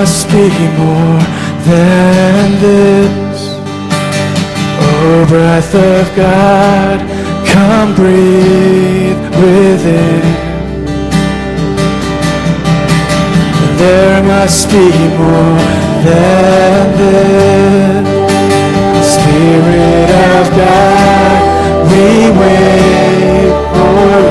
must be more than this. Oh, breath of God, come breathe within. There must be more than this. Spirit of God, we wait for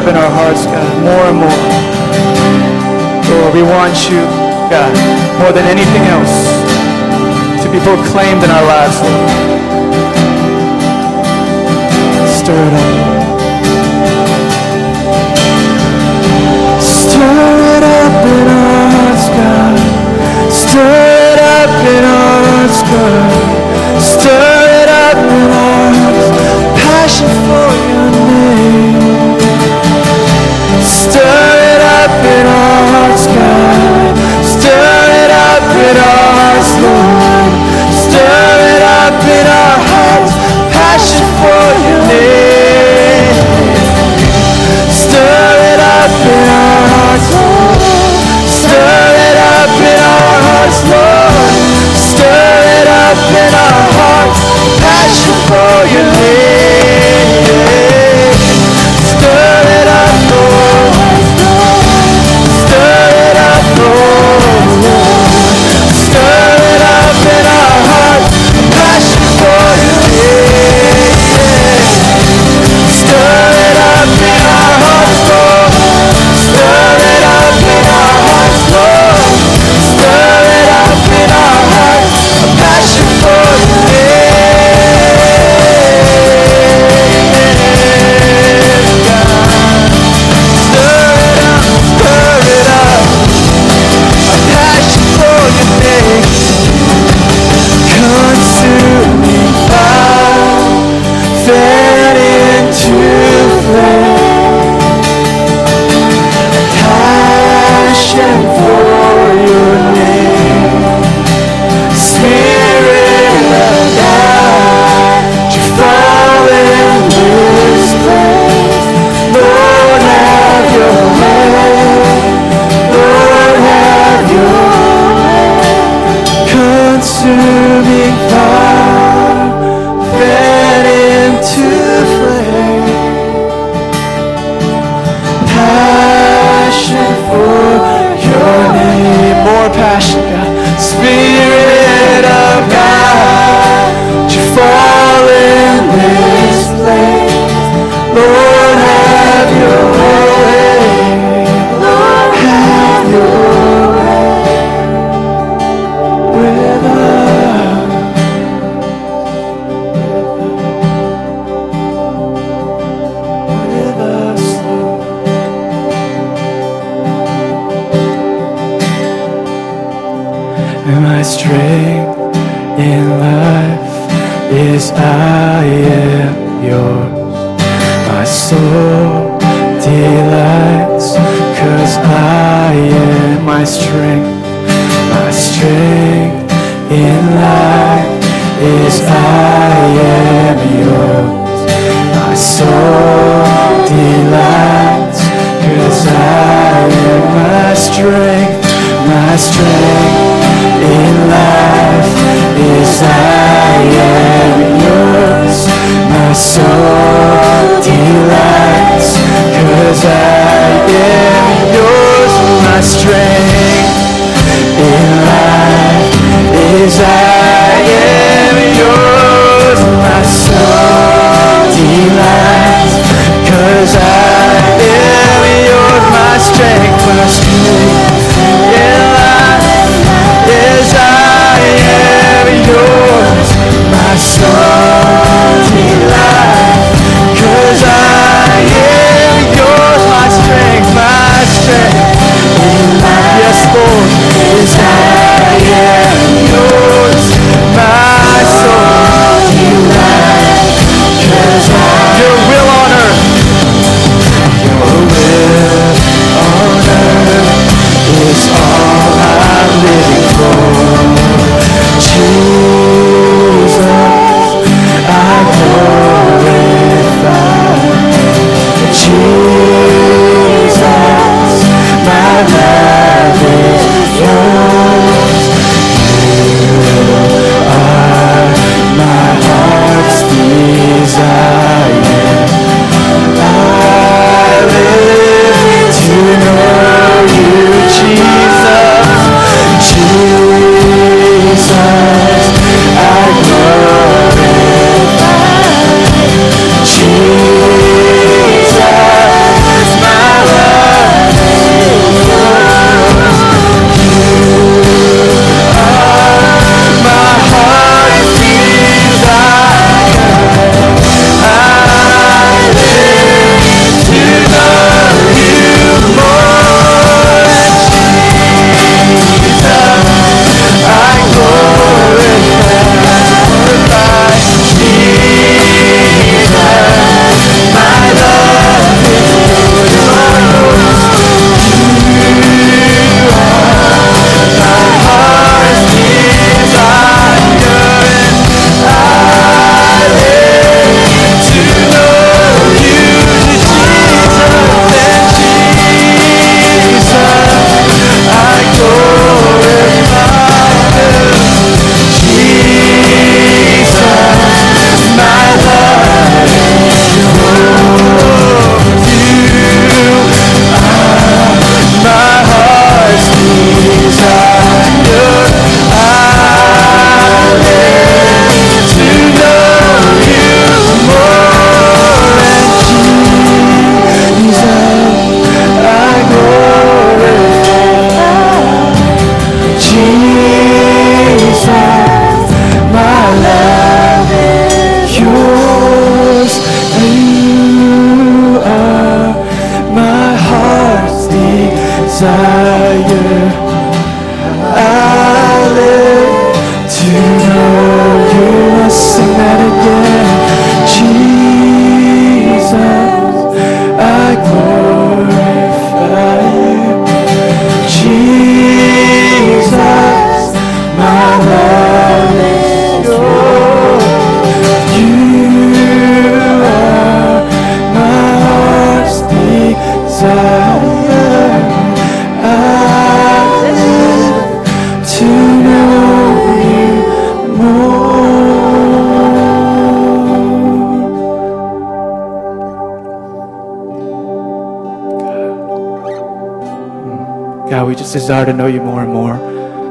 up in our hearts, God, more and more. Lord, we want you, God, more than anything else, to be proclaimed in our lives, Lord. Stir it up. Stir it up in our hearts, God. Stir it up in our hearts, God. Stir it up in our hearts. Passion for you. to I am yours. My soul delights, cause I am my strength. My strength in life is I am yours. My soul delights, cause I am my strength, my strength. soul delights, cause I am yours, my strength in life is I am yours, my soul cause I am yours, my strength, my strength. say desire to know you more and more.